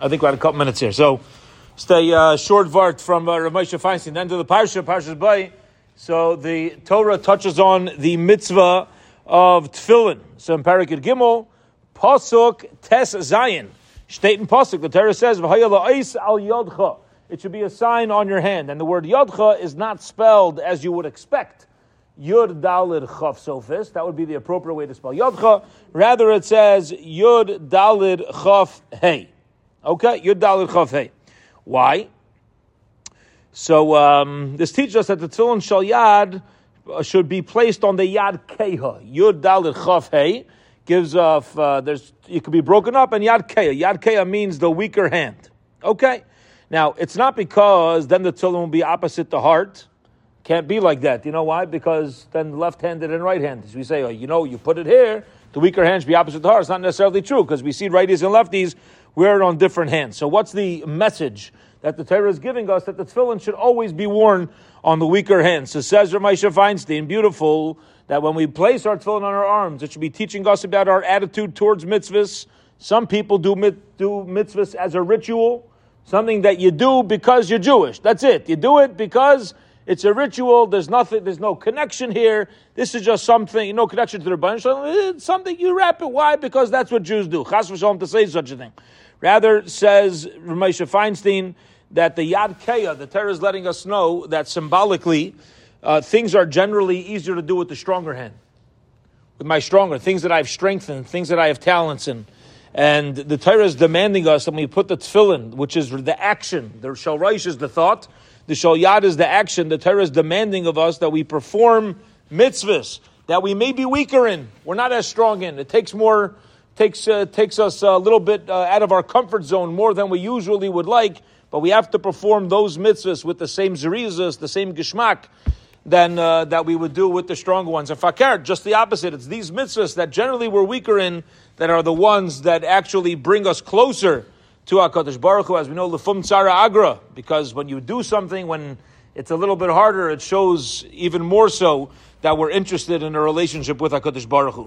I think we had a couple minutes here. So, stay uh, short vart from uh, Rav Moshe Feinstein. Then to the Parsha, Parsha's Bo. So the Torah touches on the mitzvah of tefillin. So in Parakid Gimel, Pasuk Tes Zayin. State in Pasuk, the Torah says, al yodcha. It should be a sign on your hand. And the word yodcha is not spelled as you would expect. Yud Dalid Chaf Sofis. That would be the appropriate way to spell Yodcha. Rather, it says Yud Dalid Chaf Hey. Okay, Yud Dalid Chav Why? So um, this teaches us that the tefillin shel yad uh, should be placed on the yad keha. Yud Dalid Chav gives off. Uh, there's it could be broken up, and yad keha. Yad keha means the weaker hand. Okay. Now it's not because then the tefillin will be opposite the heart. Can't be like that. You know why? Because then left-handed and right-handed. We say, oh, you know, you put it here, the weaker hand should be opposite the heart. It's not necessarily true because we see righties and lefties wear it on different hands. So what's the message that the Torah is giving us that the tefillin should always be worn on the weaker hand? So says Rav Moshe Feinstein, beautiful, that when we place our tefillin on our arms, it should be teaching us about our attitude towards mitzvahs. Some people do, mit, do mitzvahs as a ritual, something that you do because you're Jewish. That's it. You do it because it's a ritual. There's nothing. There's no connection here. This is just something. No connection to the Rebbeinu. It's something you wrap it. Why? Because that's what Jews do. Chas v'shalom to say such a thing. Rather, says Rav Moshe Feinstein that the Yad Keha, the Torah is letting us know that symbolically, uh, things are generally easier to do with the stronger hand, with my stronger things that I've strengthened, things that I have talents in. And the Torah is demanding us that we put the tefillin, which is the action. The shel rosh is the thought. The shel yad is the action. The Torah is demanding of us that we perform mitzvahs that we may be weaker in. We're not as strong in. It takes more, takes uh, takes us a little bit uh, out of our comfort zone more than we usually would like. But we have to perform those mitzvahs with the same zerizus, the same geshmak, than uh, that we would do with the stronger ones. And fakir, just the opposite. It's these mitzvahs that generally we're weaker in that are the ones that actually bring us closer to HaKadosh Baruch Hu, as we know, Lefum Tzara Agra, because when you do something, when it's a little bit harder, it shows even more so that we're interested in a relationship with HaKadosh Baruch Hu.